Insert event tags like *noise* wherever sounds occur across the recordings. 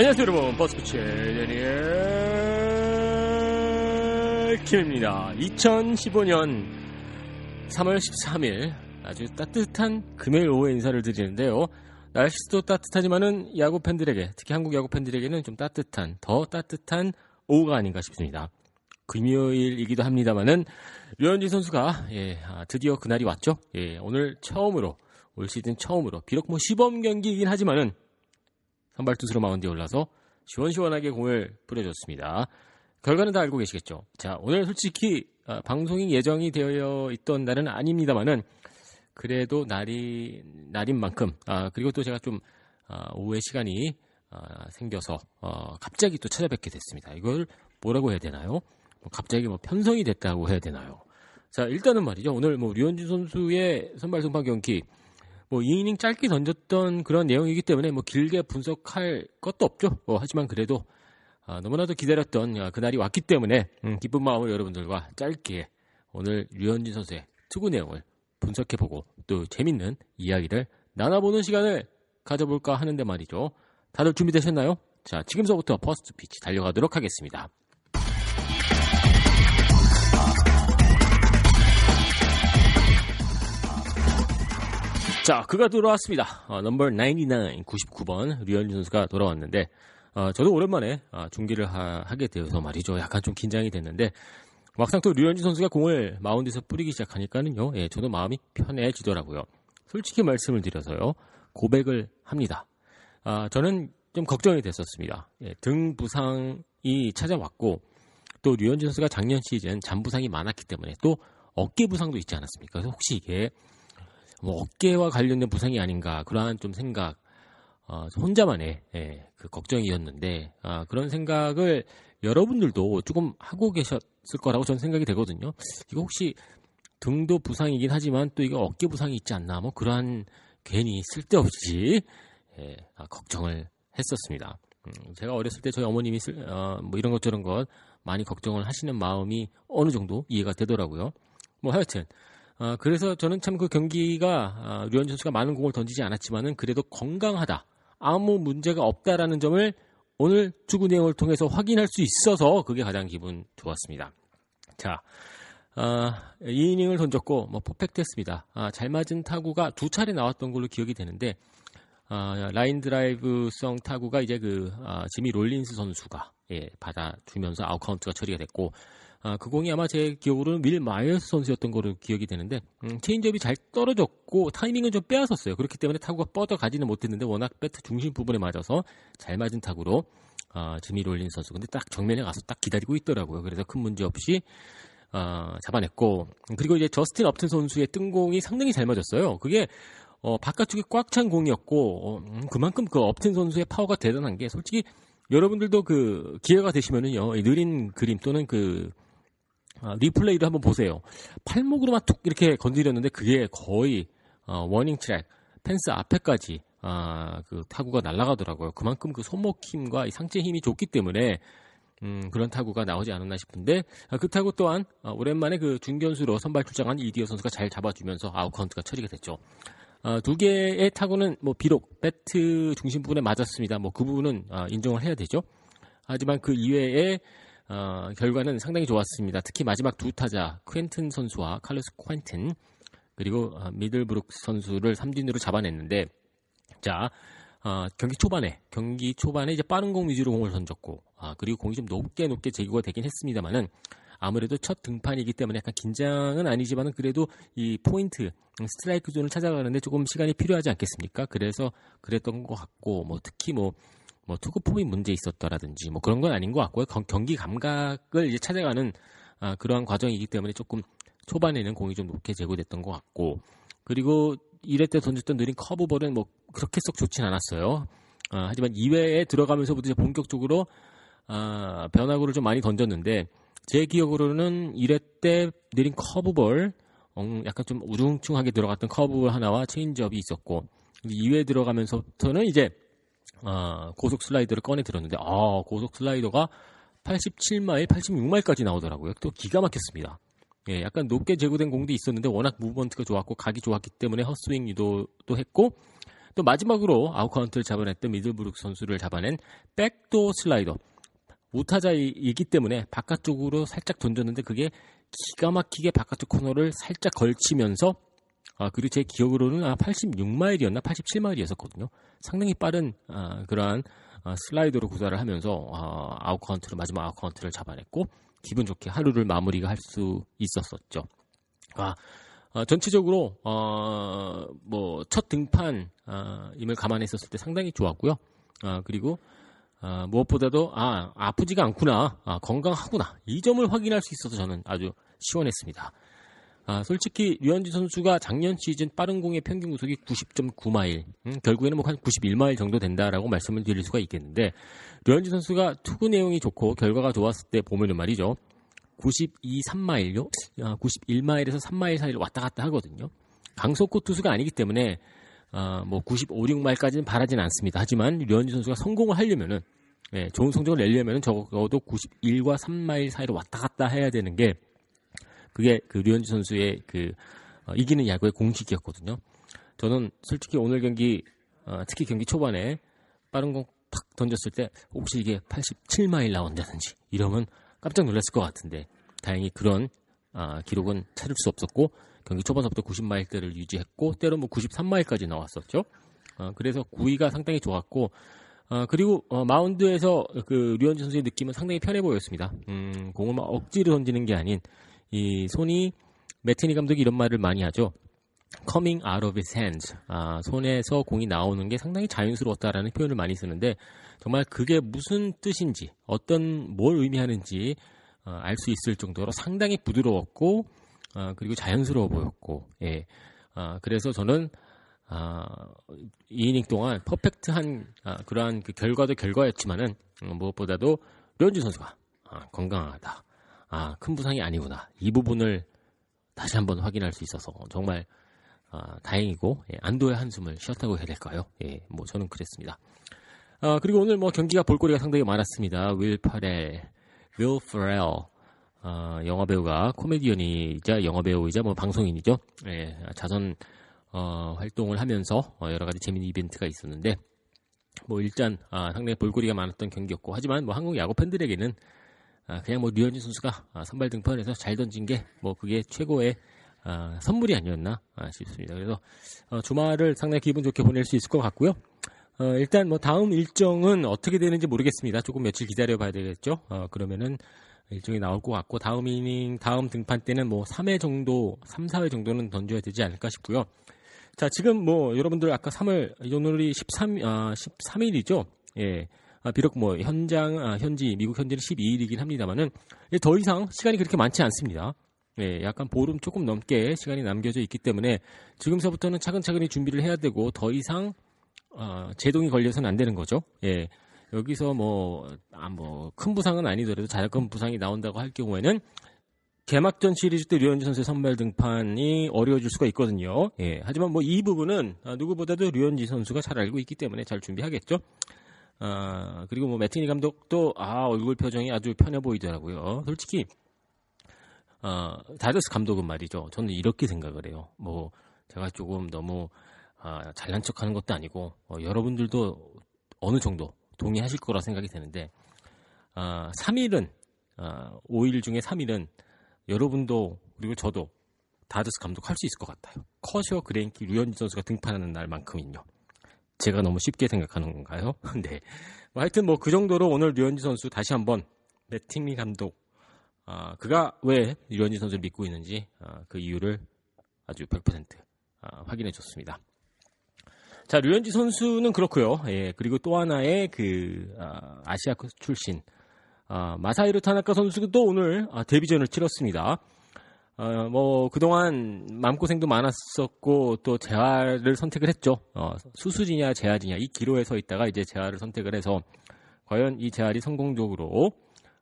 안녕하세요 여러분. 버스쿠치의 데니엘 김입니다. 2015년 3월 13일 아주 따뜻한 금요일 오후에 인사를 드리는데요. 날씨도 따뜻하지만은 야구 팬들에게 특히 한국 야구 팬들에게는 좀 따뜻한 더 따뜻한 오후가 아닌가 싶습니다. 금요일이기도 합니다만은 류현진 선수가 예, 아, 드디어 그날이 왔죠? 예, 오늘 처음으로 올 시즌 처음으로 비록 뭐 시범 경기이긴 하지만은 선발 투수로 마운드에 올라서 시원시원하게 공을 뿌려줬습니다. 결과는 다 알고 계시겠죠. 자, 오늘 솔직히 아, 방송이 예정이 되어 있던 날은 아닙니다만은 그래도 날이 날인 만큼 아, 그리고 또 제가 좀 아, 오후에 시간이 아, 생겨서 어, 갑자기 또 찾아뵙게 됐습니다. 이걸 뭐라고 해야 되나요? 뭐 갑자기 뭐 편성이 됐다고 해야 되나요? 자, 일단은 말이죠. 오늘 뭐 류현진 선수의 선발 등판 경기 뭐 2이닝 짧게 던졌던 그런 내용이기 때문에 뭐 길게 분석할 것도 없죠. 뭐 하지만 그래도 아, 너무나도 기다렸던 아, 그날이 왔기 때문에 음, 기쁜 마음으로 여러분들과 짧게 오늘 류현진 선수의 투구 내용을 분석해보고 또 재밌는 이야기를 나눠보는 시간을 가져볼까 하는데 말이죠. 다들 준비되셨나요? 자, 지금서부터 first pitch 달려가도록 하겠습니다. 자, 그가 돌아왔습니다. 어, 넘버 99, 99번 류현진 선수가 돌아왔는데 어, 저도 오랜만에 어, 중계를 하, 게 되어서 말이죠. 약간 좀 긴장이 됐는데 막상 또 류현진 선수가 공을 마운드에서 뿌리기 시작하니까는요. 예, 저도 마음이 편해지더라고요. 솔직히 말씀을 드려서요. 고백을 합니다. 아, 저는 좀 걱정이 됐었습니다. 예, 등 부상이 찾아왔고 또 류현진 선수가 작년 시즌 잔 부상이 많았기 때문에 또 어깨 부상도 있지 않았습니까? 그래서 혹시 이게 뭐 어깨와 관련된 부상이 아닌가 그러한 좀 생각 어, 혼자만의 예, 그 걱정이었는데 아, 그런 생각을 여러분들도 조금 하고 계셨을 거라고 저는 생각이 되거든요. 이거 혹시 등도 부상이긴 하지만 또 이거 어깨 부상이 있지 않나 뭐 그러한 괜히 쓸데없이 예, 아, 걱정을 했었습니다. 음, 제가 어렸을 때 저희 어머님이 쓸, 어, 뭐 이런 것 저런 것 많이 걱정을 하시는 마음이 어느 정도 이해가 되더라고요. 뭐 하여튼 아, 그래서 저는 참 그 경기가 아, 류현진 선수가 많은 공을 던지지 않았지만은 그래도 건강하다. 아무 문제가 없다라는 점을 오늘 투구 내용을 통해서 확인할 수 있어서 그게 가장 기분 좋았습니다. 자, 아, 2이닝을 던졌고 뭐 퍼펙트했습니다. 아, 잘 맞은 타구가 두 차례 나왔던 걸로 기억이 되는데 아, 라인 드라이브성 타구가 이제 그 아, 지미 롤린스 선수가 예, 받아주면서 아웃 카운트가 처리가 됐고 아, 그 공이 아마 제 기억으로는 윌 마이어스 선수였던 걸로 기억이 되는데 음, 체인지업이 잘 떨어졌고 타이밍은 좀 빼앗았어요. 그렇기 때문에 타구가 뻗어가지는 못했는데 워낙 배트 중심 부분에 맞아서 잘 맞은 타구로 아, 지미 롤린스 선수 근데 딱 정면에 가서 딱 기다리고 있더라고요. 그래서 큰 문제 없이 아, 잡아냈고 그리고 이제 저스틴 업튼 선수의 뜬공이 상당히 잘 맞았어요. 그게 어, 바깥쪽에 꽉찬 공이었고 어, 음, 그만큼 그 업튼 선수의 파워가 대단한 게 솔직히 여러분들도 그 기회가 되시면은요 느린 그림 또는 그 아, 리플레이를 한번 보세요. 팔목으로만 툭 이렇게 건드렸는데 그게 거의 어, warning track 펜스 앞에까지 아, 그 타구가 날아가더라고요. 그만큼 그 손목 힘과 이 상체 힘이 좋기 때문에 음, 그런 타구가 나오지 않았나 싶은데 아, 그 타구 또한 아, 오랜만에 그 중견수로 선발 출장한 이디어 선수가 잘 잡아주면서 아웃 카운트가 처리가 됐죠. 아, 두 개의 타구는 뭐 비록 배트 중심 부분에 맞았습니다. 뭐 그 부분은 아, 인정을 해야 되죠. 하지만 그 이외에 어, 결과는 상당히 좋았습니다. 특히 마지막 두 타자 퀸튼 선수와 칼로스 퀸튼 그리고 어, 미들브룩 선수를 삼진으로 잡아냈는데 자 아, 경기 초반에 경기 초반에 이제 빠른 공 위주로 공을 던졌고 아, 그리고 공이 좀 높게 높게 제구가 되긴 했습니다만은 아무래도 첫 등판이기 때문에 약간 긴장은 아니지만은 그래도 이 포인트 스트라이크 존을 찾아가는데 조금 시간이 필요하지 않겠습니까? 그래서 그랬던 것 같고 뭐 특히 뭐 뭐 투구 폼이 문제 있었더라든지 뭐 그런 건 아닌 것 같고요. 경기 감각을 이제 찾아가는 아, 그러한 과정이기 때문에 조금 초반에는 공이 좀 높게 제고됐던 것 같고 그리고 1회 때 던졌던 느린 커브볼은 뭐 그렇게 썩 좋진 않았어요. 아, 하지만 2회에 들어가면서부터 이제 본격적으로 아, 변화구를 좀 많이 던졌는데 제 기억으로는 1회 때 느린 커브볼 어, 약간 좀 우중충하게 들어갔던 커브볼 하나와 체인지업이 있었고 2회 들어가면서부터는 이제 아, 고속 슬라이더를 꺼내 들었는데 아, 고속 슬라이더가 87마일, 86마일까지 나오더라고요. 또 기가 막혔습니다. 예, 약간 높게 제구된 공도 있었는데 워낙 movement가 좋았고 각이 좋았기 때문에 헛스윙 유도도 했고 또 마지막으로 아웃카운트를 잡아냈던 미들브룩 선수를 잡아낸 backdoor 슬라이더 우타자이기 때문에 바깥쪽으로 살짝 던졌는데 그게 기가 막히게 바깥쪽 코너를 살짝 걸치면서 아, 그리고 제 기억으로는 아, 86마일이었나 87마일이었었거든요. 상당히 빠른 아, 그러한 아, 슬라이더로 구사를 하면서 아, 아웃카운트를 마지막 아웃카운트를 잡아냈고 기분 좋게 하루를 마무리가 할 수 있었었죠. 아, 아, 전체적으로 어, 뭐첫 등판임을 아, 감안했었을 때 상당히 좋았고요. 아, 그리고 아, 무엇보다도 아 아프지가 않구나, 아, 건강하구나 이 점을 확인할 수 있어서 저는 아주 시원했습니다. 아, 솔직히 류현진 선수가 작년 시즌 빠른 공의 평균 구속이 90.9마일, 음, 결국에는 뭐 한 91마일 정도 된다라고 말씀을 드릴 수가 있겠는데 류현진 선수가 투구 내용이 좋고 결과가 좋았을 때 보면은 말이죠. 92, 3마일요? 아, 91마일에서 3마일 사이를 왔다 갔다 하거든요. 강속구 투수가 아니기 때문에 아, 뭐 95, 6마일까지는 바라진 않습니다. 하지만 류현진 선수가 성공을 하려면은 예, 좋은 성적을 내려면은 적어도 91과 3마일 사이로 왔다 갔다 해야 되는 게 그게 그 류현진 선수의 그 어, 이기는 야구의 공식이었거든요. 저는 솔직히 오늘 경기 어, 특히 경기 초반에 빠른 공 탁 던졌을 때 혹시 이게 87마일 나온다든지 이러면 깜짝 놀랐을 것 같은데 다행히 그런 아, 기록은 찾을 수 없었고 경기 초반부터 90마일대를 유지했고 때로 뭐 93마일까지 나왔었죠. 어, 그래서 구위가 상당히 좋았고 어, 그리고 어, 마운드에서 그 류현진 선수의 느낌은 상당히 편해 보였습니다. 음, 공을 막 억지로 던지는 게 아닌 이 손이 매트니 감독이 이런 말을 많이 하죠. coming out of his hands. 아, 손에서 공이 나오는 게 상당히 자연스러웠다라는 표현을 많이 쓰는데 정말 그게 무슨 뜻인지 어떤 뭘 의미하는지 어, 알수 있을 정도로 상당히 부드러웠고 어, 그리고 자연스러워 보였고 예. 아, 그래서 저는 아, 2이닝 동안 퍼펙트한 아, 그러한 그 결과도 결과였지만은 음, 무엇보다도 류현진 선수가 아, 건강하다. 아, 큰 부상이 아니구나. 이 부분을 다시 한번 확인할 수 있어서 정말 아, 다행이고 예, 안도의 한숨을 쉬었다고 해야 될까요? 예, 뭐 저는 그랬습니다. 아, 그리고 오늘 뭐 경기가 볼거리가 상당히 많았습니다. 윌 파렐, 윌 프렐, 아, 영화 배우가 코미디언이자 영화 배우이자 뭐 방송인이죠. 예, 자선 어, 활동을 하면서 어, 여러 가지 재미있는 이벤트가 있었는데 뭐 일단 아, 상당히 볼거리가 많았던 경기였고 하지만 뭐 한국 야구 팬들에게는 아, 그냥 뭐 류현진 선수가 아, 선발 등판해서 잘 던진 게 뭐 그게 최고의 아, 선물이 아니었나 싶습니다. 그래서 어, 주말을 상당히 기분 좋게 보낼 수 있을 것 같고요. 어, 일단 뭐 다음 일정은 어떻게 되는지 모르겠습니다. 조금 며칠 기다려봐야 되겠죠. 어, 그러면은 일정이 나올 것 같고 다음 이닝 다음 등판 때는 뭐 3회 정도 3, 4회 정도는 던져야 되지 않을까 싶고요. 자 지금 뭐 여러분들 아까 3월 오늘이 13 아, 13일이죠. 예. 아, 비록 뭐 현장 아, 현지 미국 현지는 12일이긴 합니다만은 더 이상 시간이 그렇게 많지 않습니다. 예, 약간 보름 조금 넘게 시간이 남겨져 있기 때문에 지금서부터는 차근차근히 준비를 해야 되고 더 이상 어, 제동이 걸려서는 안 되는 거죠. 예. 여기서 뭐, 아, 뭐, 큰 부상은 아니더라도 작은 부상이 나온다고 할 경우에는 개막전 시리즈 때 류현진 선수의 선발 등판이 어려워질 수가 있거든요. 예. 하지만 뭐 이 부분은 아, 누구보다도 류현진 선수가 잘 알고 있기 때문에 잘 준비하겠죠. 아, 그리고 뭐 매트니 감독도 아, 얼굴 표정이 아주 편해 보이더라고요. 솔직히 어, 다저스 감독은 말이죠. 저는 이렇게 생각을 해요. 뭐 제가 조금 너무 아, 잘난 척하는 것도 아니고 어, 여러분들도 어느 정도 동의하실 거라 생각이 되는데 아, 3일은 아, 5일 중에 3일은 여러분도 그리고 저도 다저스 감독 할 수 있을 것 같아요. 커쇼 그레인키 류현진 선수가 등판하는 날만큼은요. 제가 너무 쉽게 생각하는 건가요? *laughs* 네. 뭐 하여튼 뭐 그 정도로 오늘 류현진 선수 다시 한번 매팅리 감독 아, 그가 왜 류현진 선수를 믿고 있는지 아, 그 이유를 아주 100% 아, 확인해 줬습니다. 자, 류현진 선수는 그렇고요. 예, 그리고 또 하나의 그 아, 아시아 출신 아, 마사히로 타나카 선수도 오늘 아, 데뷔전을 치렀습니다. 어, 뭐 그동안 마음고생도 많았었고 또 재활을 선택을 했죠. 어, 수술이냐 재활이냐 이 기로에 서 있다가 이제 재활을 선택을 해서 과연 이 재활이 성공적으로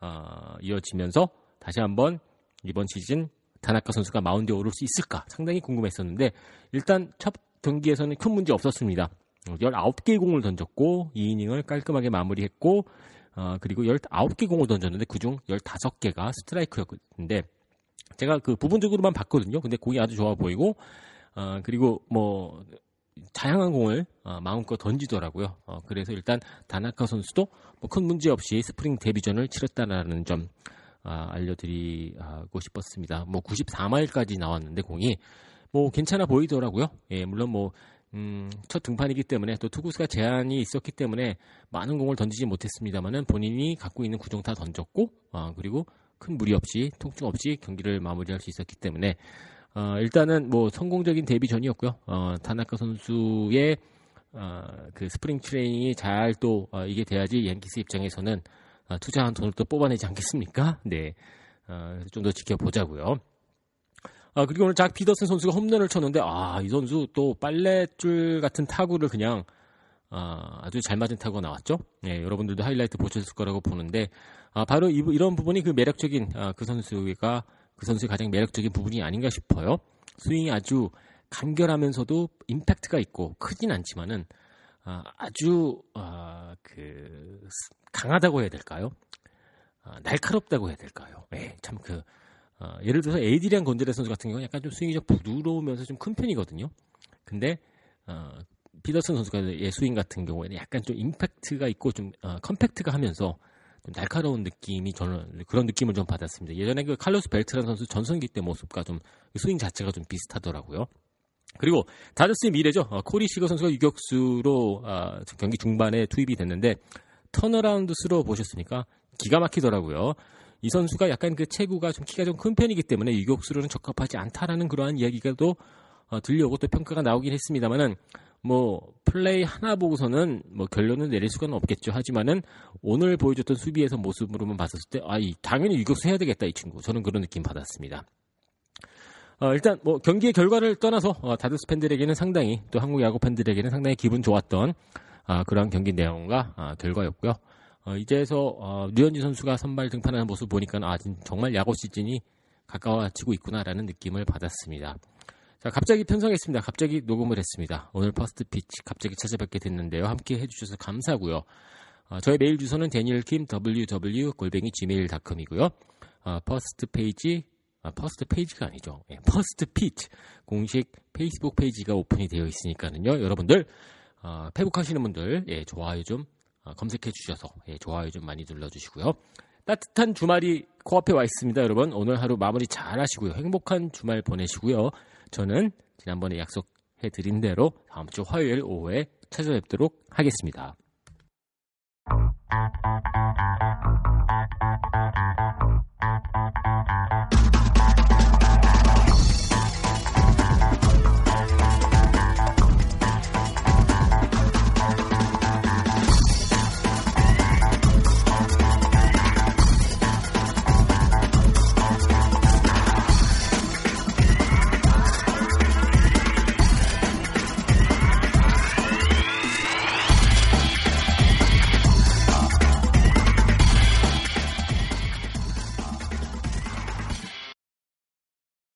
어, 이어지면서 다시 한번 이번 시즌 타나카 선수가 마운드에 오를 수 있을까 상당히 궁금했었는데 일단 첫 경기에서는 큰 문제 없었습니다. 19개의 공을 던졌고 2이닝을 깔끔하게 마무리했고 어, 그리고 19개 공을 던졌는데 그중 15개가 스트라이크였는데 제가 그 부분적으로만 봤거든요. 근데 공이 아주 좋아 보이고 어, 그리고 뭐 다양한 공을 어, 마음껏 던지더라고요. 어, 그래서 일단 다나카 선수도 뭐 큰 문제 없이 스프링 데뷔전을 치렀다라는 점 아, 알려드리고 싶었습니다. 뭐 94마일까지 나왔는데 공이 뭐 괜찮아 보이더라고요. 예, 물론 뭐 음, 첫 등판이기 때문에 또 투구수가 제한이 있었기 때문에 많은 공을 던지지 못했습니다만은 본인이 갖고 있는 구종 다 던졌고 어, 그리고 큰 무리 없이 통증 없이 경기를 마무리할 수 있었기 때문에 어, 일단은 뭐 성공적인 데뷔 전이었고요. 어, 타나카 선수의 어, 그 spring training이 잘또 어, 이게 돼야지 양키스 입장에서는 어, 투자한 돈을 또 뽑아내지 않겠습니까? 네, 어, 좀더 지켜보자고요. 아, 그리고 오늘 작 피더슨 선수가 홈런을 쳤는데, 아, 이 선수 또 빨랫줄 같은 타구를 그냥, 아, 아주 잘 맞은 타구가 나왔죠? 예, 여러분들도 하이라이트 보셨을 거라고 보는데, 아, 바로 이, 이런 부분이 그 매력적인, 아, 그 선수가, 그 선수의 가장 매력적인 부분이 아닌가 싶어요. 스윙이 아주 간결하면서도 임팩트가 있고, 크진 않지만은, 아, 아주, 아, 그, 강하다고 해야 될까요? 아, 날카롭다고 해야 될까요? 예, 참 그, 어, 예를 들어서 에이디리안 건드레 선수 같은 경우는 약간 좀 스윙이 좀 부드러우면서 좀 큰 편이거든요. 근데 어, 피더슨 선수가 예 스윙 같은 경우에는 약간 좀 임팩트가 있고 좀 어, compact가 하면서 좀 날카로운 느낌이 저는 그런 느낌을 좀 받았습니다. 예전에 그 칼로스 벨트란 선수 전성기 때 모습과 좀 스윙 자체가 좀 비슷하더라고요. 그리고 다저스의 미래죠. 어, 코리 시거 선수가 유격수로 어, 경기 중반에 투입이 됐는데 turnaround throw 보셨으니까 기가 막히더라고요. 이 선수가 약간 그 체구가 좀 키가 좀 큰 편이기 때문에 유격수로는 적합하지 않다라는 그러한 이야기가 또 어, 들려오고 또 평가가 나오긴 했습니다만은 뭐 플레이 하나 보고서는 뭐 결론을 내릴 수는 없겠죠. 하지만은 오늘 보여줬던 수비에서 모습으로만 봤었을 때 아, 이 당연히 유격수 해야 되겠다 이 친구. 저는 그런 느낌 받았습니다. 어, 일단 뭐 경기의 결과를 떠나서 어, 다드스 팬들에게는 상당히 또 한국 야구 팬들에게는 상당히 기분 좋았던 아, 그러한 경기 내용과 아, 결과였고요. 어, 이제서 어, 류현진 선수가 선발 등판하는 모습 보니까 아 정말 야구 시즌이 가까워지고 있구나라는 느낌을 받았습니다. 자, 갑자기 편성했습니다. 갑자기 녹음을 했습니다. 오늘 First Pitch 갑자기 찾아뵙게 됐는데요. 함께 해주셔서 감사하고요. 어, 저의 메일 주소는 danielkimww 골뱅이 gmail.com이고요. 어, first page 아, first page가 아니죠. 예, First Pitch 공식 페이스북 페이지가 오픈이 되어 있으니까는요. 여러분들 어, 페북하시는 분들 예, 좋아요 좀 어, 검색해 주셔서 예, 좋아요 좀 많이 눌러주시고요. 따뜻한 주말이 코앞에 와 있습니다, 여러분. 오늘 하루 마무리 잘 하시고요. 행복한 주말 보내시고요. 저는 지난번에 약속해 드린 대로 다음 주 화요일 오후에 찾아뵙도록 하겠습니다.